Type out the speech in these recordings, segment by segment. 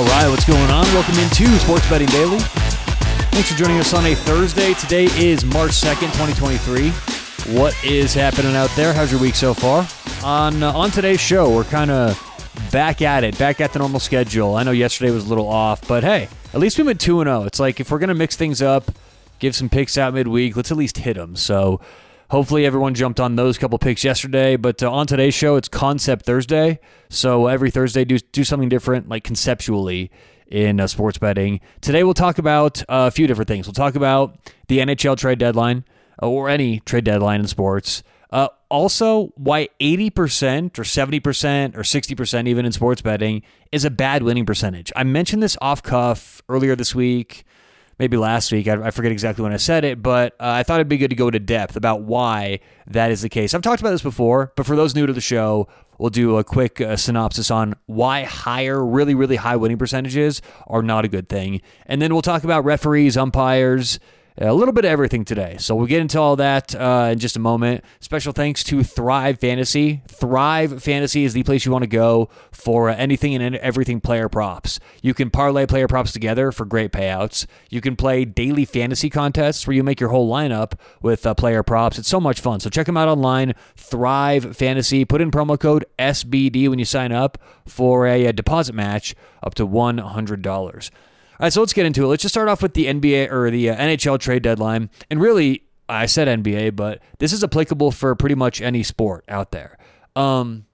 All right, what's going on? Welcome into Sports Betting Daily. Thanks for joining us on a Thursday. Today is March 2nd, 2023. What is happening out there? How's your week so far? On uh, on today's show, we're kind of back at it, back at the normal schedule. I know yesterday was a little off, but hey, at least we went 2 0. It's like if we're going to mix things up, give some picks out midweek, let's at least hit them. So hopefully everyone jumped on those couple picks yesterday. But uh, on today's show, it's Concept Thursday. So every Thursday, do, do something different, like conceptually in uh, sports betting. Today, we'll talk about uh, a few different things. We'll talk about the NHL trade deadline uh, or any trade deadline in sports. Uh, also, why 80% or 70% or 60% even in sports betting is a bad winning percentage. I mentioned this off cuff earlier this week maybe last week. I, I forget exactly when I said it, but uh, I thought it'd be good to go into depth about why that is the case. I've talked about this before, but for those new to the show, we'll do a quick uh, synopsis on why higher, really, really high winning percentages are not a good thing. And then we'll talk about referees, umpires, a little bit of everything today. So we'll get into all that uh, in just a moment. Special thanks to Thrive Fantasy. Thrive Fantasy is the place you want to go for anything and everything player props. You can parlay player props together for great payouts. You can play daily fantasy contests where you make your whole lineup with uh, player props. It's so much fun. So check them out online. Thrive Fantasy. Put in promo code SBD when you sign up for a, a deposit match up to $100. Right, so let's get into it. Let's just start off with the NBA or the uh, NHL trade deadline. And really, I said NBA, but this is applicable for pretty much any sport out there. Um,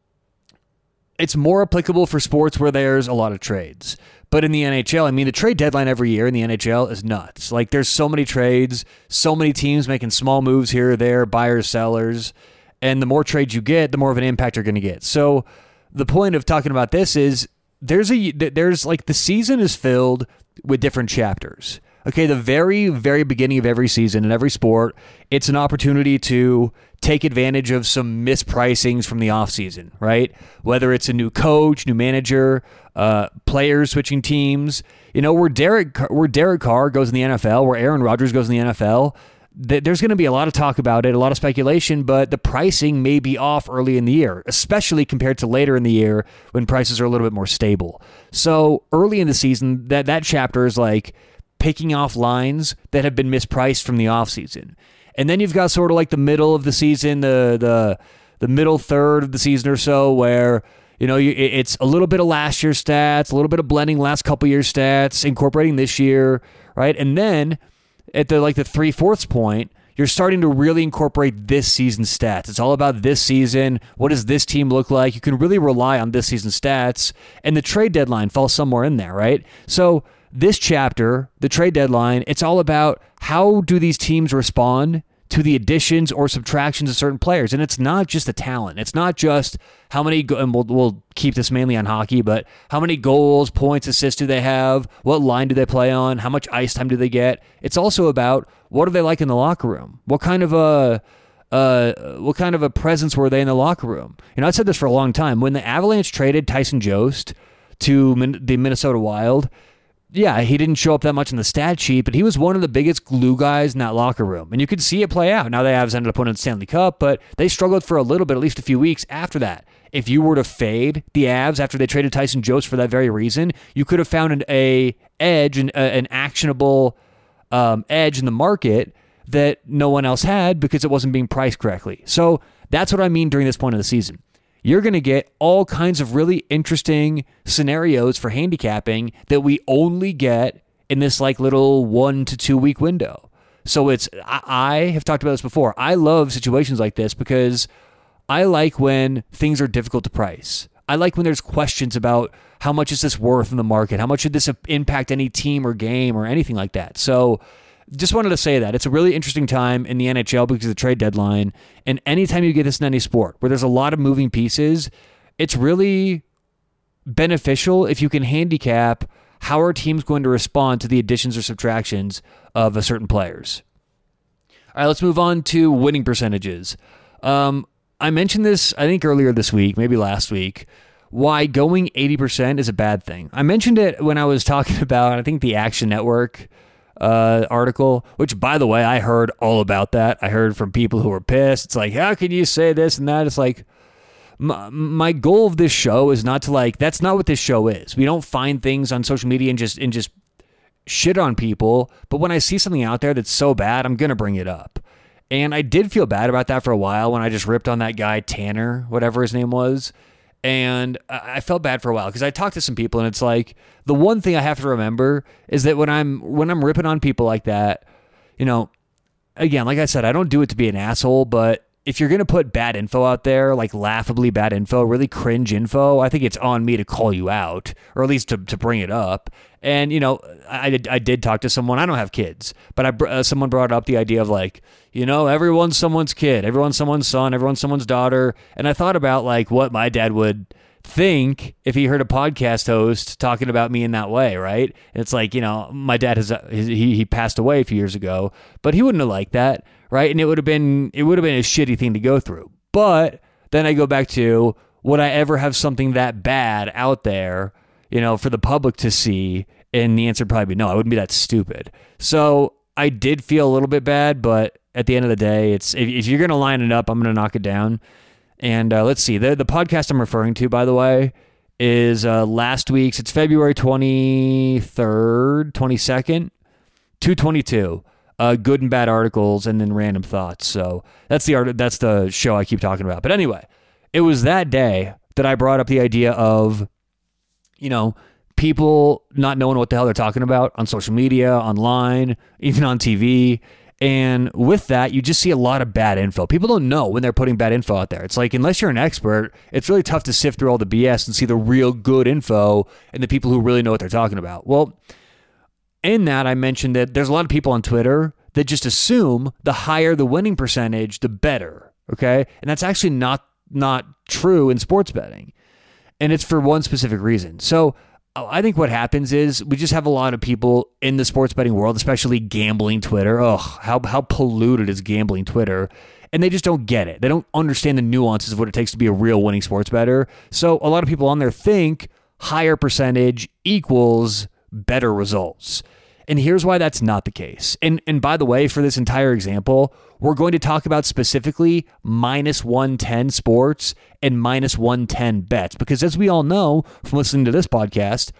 it's more applicable for sports where there's a lot of trades. But in the NHL, I mean, the trade deadline every year in the NHL is nuts. Like, there's so many trades, so many teams making small moves here or there, buyers, sellers. And the more trades you get, the more of an impact you're going to get. So, the point of talking about this is there's a there's like the season is filled with different chapters. Okay, the very, very beginning of every season in every sport, it's an opportunity to take advantage of some mispricings from the offseason, right? Whether it's a new coach, new manager, uh, players switching teams. You know, where Derek, where Derek Carr goes in the NFL, where Aaron Rodgers goes in the NFL, there's going to be a lot of talk about it, a lot of speculation, but the pricing may be off early in the year, especially compared to later in the year when prices are a little bit more stable. So early in the season, that that chapter is like picking off lines that have been mispriced from the offseason. And then you've got sort of like the middle of the season, the the the middle third of the season or so where you know, it's a little bit of last year's stats, a little bit of blending last couple years stats, incorporating this year, right? And then at the like the three fourths point, you're starting to really incorporate this season's stats. It's all about this season. What does this team look like? You can really rely on this season's stats, and the trade deadline falls somewhere in there, right? So this chapter, the trade deadline, it's all about how do these teams respond to the additions or subtractions of certain players. And it's not just the talent. It's not just how many, and we'll, we'll keep this mainly on hockey, but how many goals, points, assists do they have? What line do they play on? How much ice time do they get? It's also about what are they like in the locker room? What kind of a, uh, what kind of a presence were they in the locker room? You know, I said this for a long time. When the Avalanche traded Tyson Jost to the Minnesota Wild, yeah, he didn't show up that much in the stat sheet, but he was one of the biggest glue guys in that locker room. And you could see it play out. Now, the Avs ended up winning the Stanley Cup, but they struggled for a little bit, at least a few weeks after that. If you were to fade the Avs after they traded Tyson Jost for that very reason, you could have found an a edge, and an actionable um, edge in the market that no one else had because it wasn't being priced correctly. So that's what I mean during this point of the season you're going to get all kinds of really interesting scenarios for handicapping that we only get in this like little one to two week window. So it's, I have talked about this before. I love situations like this because I like when things are difficult to price. I like when there's questions about how much is this worth in the market? How much should this impact any team or game or anything like that? So just wanted to say that it's a really interesting time in the NHL because of the trade deadline. And anytime you get this in any sport where there's a lot of moving pieces, it's really beneficial if you can handicap how are teams going to respond to the additions or subtractions of a certain players. All right, let's move on to winning percentages. Um, I mentioned this, I think, earlier this week, maybe last week, why going 80% is a bad thing. I mentioned it when I was talking about, I think, the Action Network uh, article, which, by the way, I heard all about that. I heard from people who were pissed. It's like, how can you say this and that? It's like, my, my goal of this show is not to like that's not what this show is. We don't find things on social media and just and just shit on people, but when I see something out there that's so bad, I'm going to bring it up. And I did feel bad about that for a while when I just ripped on that guy Tanner, whatever his name was. And I felt bad for a while because I talked to some people and it's like the one thing I have to remember is that when I'm when I'm ripping on people like that, you know, again, like I said, I don't do it to be an asshole, but if you're going to put bad info out there, like laughably bad info, really cringe info, I think it's on me to call you out or at least to, to bring it up. And, you know, I did, I did talk to someone, I don't have kids, but I, uh, someone brought up the idea of like, you know, everyone's someone's kid, everyone's someone's son, everyone's someone's daughter. And I thought about like what my dad would think if he heard a podcast host talking about me in that way, right? It's like, you know, my dad has, he, he passed away a few years ago, but he wouldn't have liked that right? And it would have been it would have been a shitty thing to go through. But then I go back to would I ever have something that bad out there, you know, for the public to see? And the answer probably be no. I wouldn't be that stupid. So I did feel a little bit bad, but at the end of the day, it's if, if you're gonna line it up, I'm gonna knock it down. And uh, let's see the the podcast I'm referring to, by the way, is uh, last week's. It's February 23rd, 22nd, 222 uh, good and bad articles, and then random thoughts. So that's the art. That's the show I keep talking about. But anyway, it was that day that I brought up the idea of, you know, people not knowing what the hell they're talking about on social media, online, even on TV. And with that, you just see a lot of bad info. People don't know when they're putting bad info out there. It's like, unless you're an expert, it's really tough to sift through all the BS and see the real good info and the people who really know what they're talking about. Well, in that, I mentioned that there's a lot of people on Twitter that just assume the higher the winning percentage, the better. Okay. And that's actually not not true in sports betting. And it's for one specific reason. So Oh, I think what happens is we just have a lot of people in the sports betting world, especially gambling Twitter. Oh, how, how polluted is gambling Twitter? And they just don't get it. They don't understand the nuances of what it takes to be a real winning sports bettor. So a lot of people on there think higher percentage equals better results. And here's why that's not the case. And and by the way, for this entire example, we're going to talk about specifically minus 110 sports and minus 110 bets because as we all know from listening to this podcast,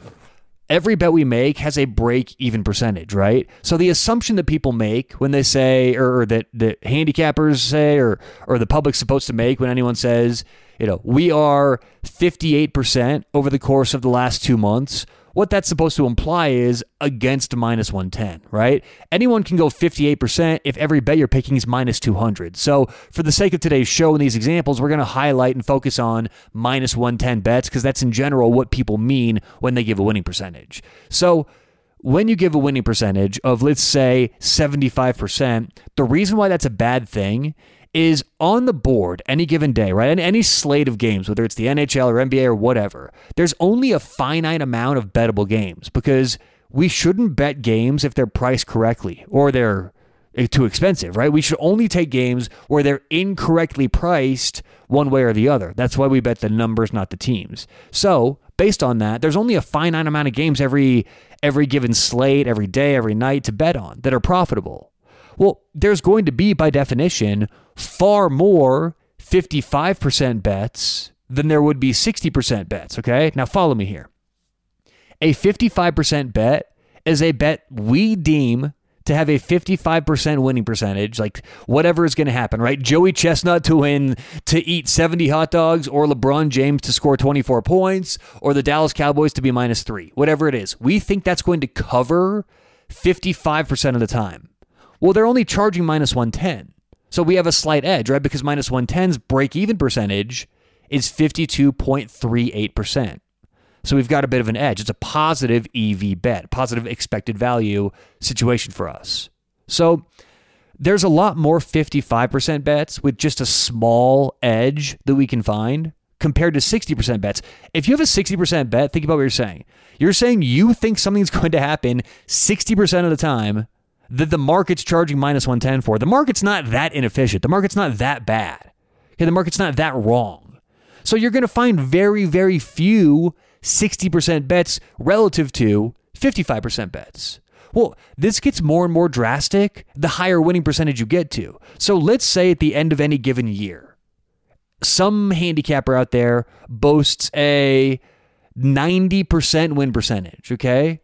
every bet we make has a break even percentage, right? So the assumption that people make when they say or, or that the handicappers say or or the public's supposed to make when anyone says, you know, we are 58% over the course of the last 2 months what that's supposed to imply is against minus 110, right? Anyone can go 58% if every bet you're picking is minus 200. So, for the sake of today's show and these examples, we're going to highlight and focus on minus 110 bets because that's in general what people mean when they give a winning percentage. So, when you give a winning percentage of, let's say, 75%, the reason why that's a bad thing is on the board any given day, right? And any slate of games, whether it's the NHL or NBA or whatever, there's only a finite amount of bettable games because we shouldn't bet games if they're priced correctly or they're eh, too expensive, right? We should only take games where they're incorrectly priced one way or the other. That's why we bet the numbers, not the teams. So, based on that, there's only a finite amount of games every every given slate, every day, every night to bet on that are profitable. Well, there's going to be, by definition, far more 55% bets than there would be 60% bets. Okay. Now, follow me here. A 55% bet is a bet we deem to have a 55% winning percentage, like whatever is going to happen, right? Joey Chestnut to win, to eat 70 hot dogs, or LeBron James to score 24 points, or the Dallas Cowboys to be minus three, whatever it is. We think that's going to cover 55% of the time. Well, they're only charging minus 110. So we have a slight edge, right? Because minus 110's break even percentage is 52.38%. So we've got a bit of an edge. It's a positive EV bet, positive expected value situation for us. So there's a lot more 55% bets with just a small edge that we can find compared to 60% bets. If you have a 60% bet, think about what you're saying. You're saying you think something's going to happen 60% of the time that the market's charging minus 110 for. The market's not that inefficient. The market's not that bad. Okay, the market's not that wrong. So you're going to find very, very few 60% bets relative to 55% bets. Well, this gets more and more drastic the higher winning percentage you get to. So let's say at the end of any given year, some handicapper out there boasts a 90% win percentage, okay?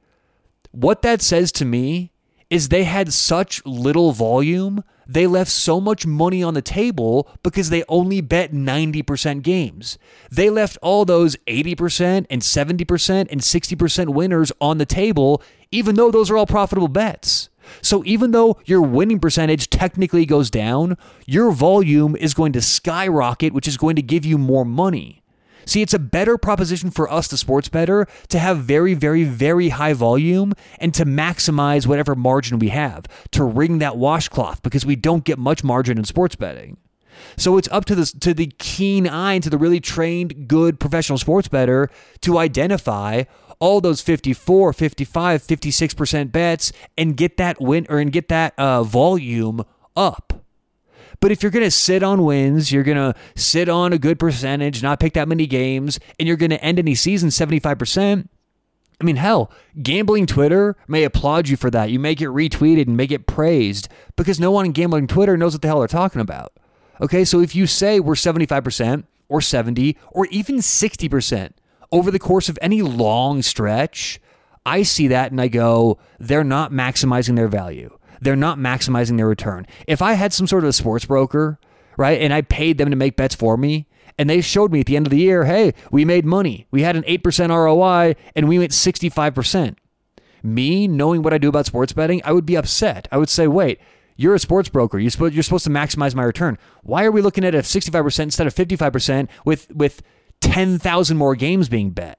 What that says to me is they had such little volume, they left so much money on the table because they only bet 90% games. They left all those 80% and 70% and 60% winners on the table, even though those are all profitable bets. So even though your winning percentage technically goes down, your volume is going to skyrocket, which is going to give you more money. See, it's a better proposition for us, the sports bettor, to have very, very, very high volume and to maximize whatever margin we have, to wring that washcloth because we don't get much margin in sports betting. So it's up to the to the keen eye and to the really trained, good professional sports bettor to identify all those 54, 55, 56% bets and get that win or and get that uh, volume up. But if you're going to sit on wins, you're going to sit on a good percentage, not pick that many games, and you're going to end any season 75%. I mean, hell, gambling Twitter may applaud you for that. You make it retweeted and make it praised because no one in gambling Twitter knows what the hell they're talking about. Okay, so if you say we're 75% or 70 or even 60% over the course of any long stretch, I see that and I go, they're not maximizing their value they're not maximizing their return. If I had some sort of a sports broker, right, and I paid them to make bets for me, and they showed me at the end of the year, hey, we made money. We had an 8% ROI and we went 65%. Me, knowing what I do about sports betting, I would be upset. I would say, wait, you're a sports broker. You're supposed, to maximize my return. Why are we looking at a 65% instead of 55% with, with 10,000 more games being bet?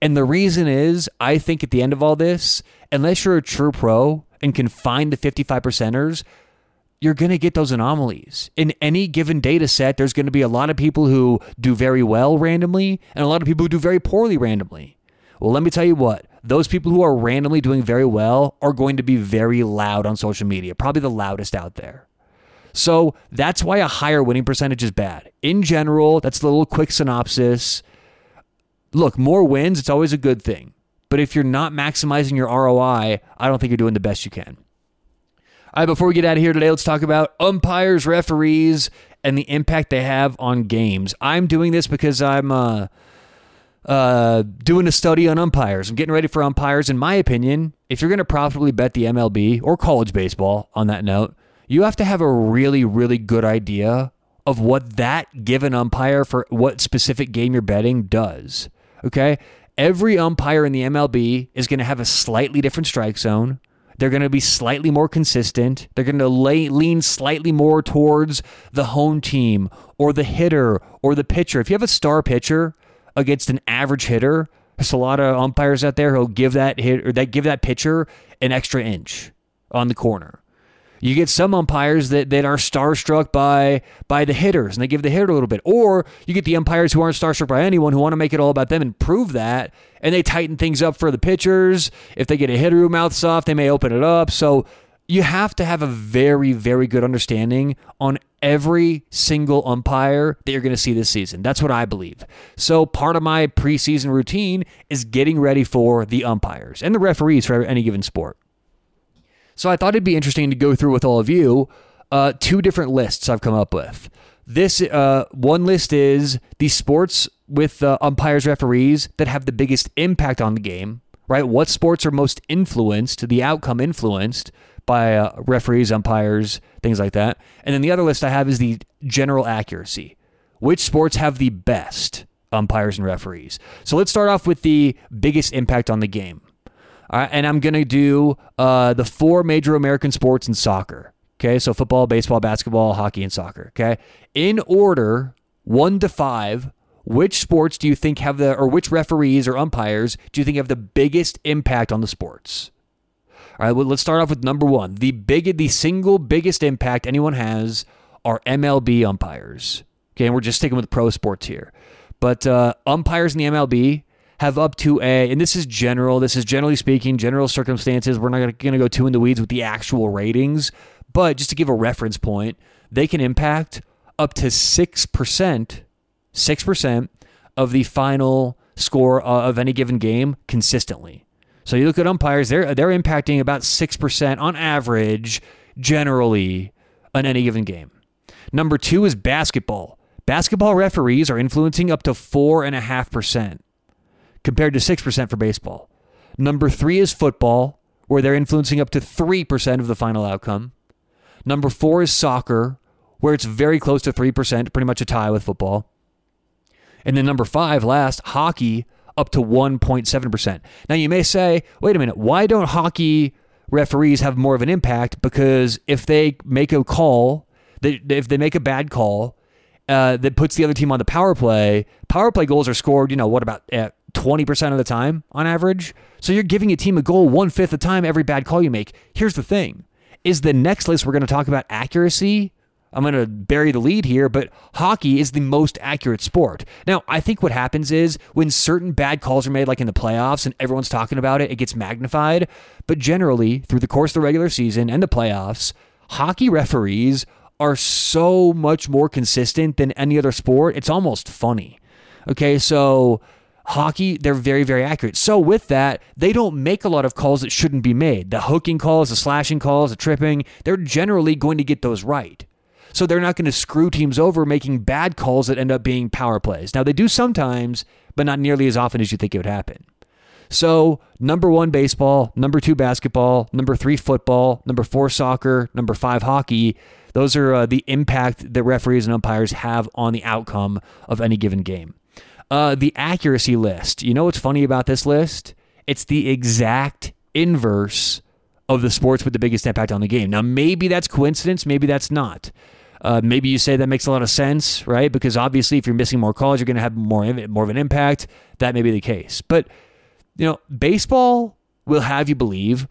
And the reason is, I think at the end of all this, unless you're a true pro and can find the 55 percenters, you're going to get those anomalies. In any given data set, there's going to be a lot of people who do very well randomly and a lot of people who do very poorly randomly. Well, let me tell you what, those people who are randomly doing very well are going to be very loud on social media, probably the loudest out there. So that's why a higher winning percentage is bad. In general, that's the little quick synopsis. Look, more wins, it's always a good thing. But if you're not maximizing your ROI, I don't think you're doing the best you can. All right, before we get out of here today, let's talk about umpires, referees, and the impact they have on games. I'm doing this because I'm uh, uh, doing a study on umpires. I'm getting ready for umpires. In my opinion, if you're going to profitably bet the MLB or college baseball, on that note, you have to have a really, really good idea of what that given umpire for what specific game you're betting does. Okay every umpire in the MLB is going to have a slightly different strike zone. They're going to be slightly more consistent. They're going to lay, lean slightly more towards the home team or the hitter or the pitcher. If you have a star pitcher against an average hitter, there's a lot of umpires out there who'll give that hit or that give that pitcher an extra inch on the corner. You get some umpires that, that are starstruck by by the hitters and they give the hitter a little bit. Or you get the umpires who aren't starstruck by anyone who want to make it all about them and prove that. And they tighten things up for the pitchers. If they get a hitter who mouths off, they may open it up. So you have to have a very, very good understanding on every single umpire that you're going to see this season. That's what I believe. So, part of my preseason routine is getting ready for the umpires and the referees for any given sport. So I thought it'd be interesting to go through with all of you uh, two different lists I've come up with. This uh, one list is the sports with uh, umpires, referees that have the biggest impact on the game. Right? What sports are most influenced, the outcome influenced by uh, referees, umpires, things like that. And then the other list I have is the general accuracy. Which sports have the best umpires and referees? So let's start off with the biggest impact on the game. Right, and I'm to do uh, the four major American sports and soccer. Okay, so football, baseball, basketball, hockey, and soccer. Okay, in order, one to five, which sports do you think have the, or which referees or umpires do you think have the biggest impact on the sports? All right, well, let's start off with number one. The big, the single biggest impact anyone has are MLB umpires. Okay, and we're just sticking with pro sports here. But uh, umpires in the MLB have up to a, and this is general, this is generally speaking, general circumstances. We're not going to go too in the weeds with the actual ratings, but just to give a reference point, they can impact up to 6%, 6% of the final score uh, of any given game consistently. So you look at umpires, they're, they're impacting about 6% on average, generally, on any given game. Number two is basketball. Basketball referees are influencing up to 4.5%, compared to 6% for baseball. Number three is football, where they're influencing up to 3% of the final outcome. Number four is soccer, where it's very close to 3%, pretty much a tie with football. And then number five, last, hockey, up to 1.7%. Now you may say, wait a minute, why don't hockey referees have more of an impact? Because if they make a call, if they make a bad call uh, that puts the other team on the power play, power play goals are scored, you know, what about at 20% of the time on average? So you're giving a team a goal one fifth of the time every bad call you make. Here's the thing is the next list we're going to talk about accuracy I'm going to bury the lead here, but hockey is the most accurate sport. Now, I think what happens is when certain bad calls are made, like in the playoffs, and everyone's talking about it, it gets magnified. But generally, through the course of the regular season and the playoffs, hockey referees are so much more consistent than any other sport. It's almost funny. Okay, so hockey, they're very, very accurate. So with that, they don't make a lot of calls that shouldn't be made. The hooking calls, the slashing calls, the tripping, they're generally going to get those right. So they're not going to screw teams over making bad calls that end up being power plays. Now, they do sometimes, but not nearly as often as you think it would happen. So, number one, baseball, number two, basketball, number three, football, number four, soccer, number five, hockey. Those are uh, the impact that referees and umpires have on the outcome of any given game. Uh, the accuracy list. You know what's funny about this list? It's the exact inverse of the sports with the biggest impact on the game. Now, maybe that's coincidence, maybe that's not. Uh, maybe you say that makes a lot of sense, right? Because obviously, if you're missing more calls, you're going to have more more of an impact. That may be the case, but you know, baseball will have you believe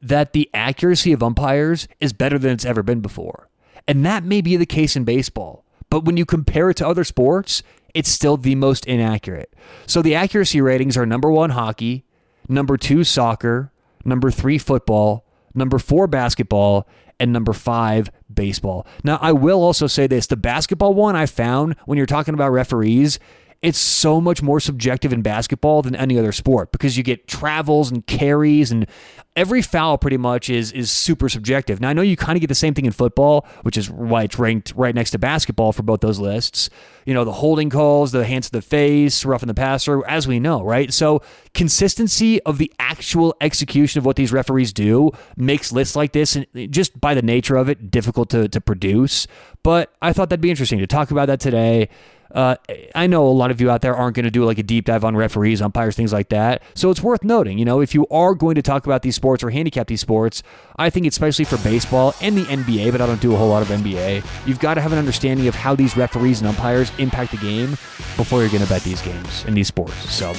that the accuracy of umpires is better than it's ever been before, and that may be the case in baseball. But when you compare it to other sports, it's still the most inaccurate. So the accuracy ratings are number one hockey, number two soccer, number three football, number four basketball, and number five, baseball. Now, I will also say this the basketball one I found when you're talking about referees, it's so much more subjective in basketball than any other sport because you get travels and carries and every foul pretty much is is super subjective. Now I know you kind of get the same thing in football, which is why it's ranked right next to basketball for both those lists. You know, the holding calls, the hands to the face, roughing the passer, as we know, right? So consistency of the actual execution of what these referees do makes lists like this and just by the nature of it difficult to, to produce. But I thought that'd be interesting to talk about that today. Uh, I know a lot of you out there aren't going to do like a deep dive on referees, umpires, things like that. So it's worth noting, you know, if you are going to talk about these sports or handicap these sports, I think especially for baseball and the NBA, but I don't do a whole lot of NBA, you've got to have an understanding of how these referees and umpires impact the game before you're going to bet these games and these sports. So, all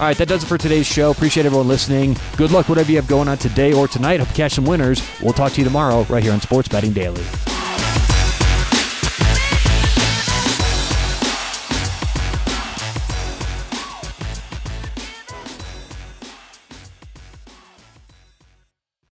right, that does it for today's show. Appreciate everyone listening. Good luck, whatever you have going on today or tonight. Hope you catch some winners. We'll talk to you tomorrow right here on Sports Betting Daily.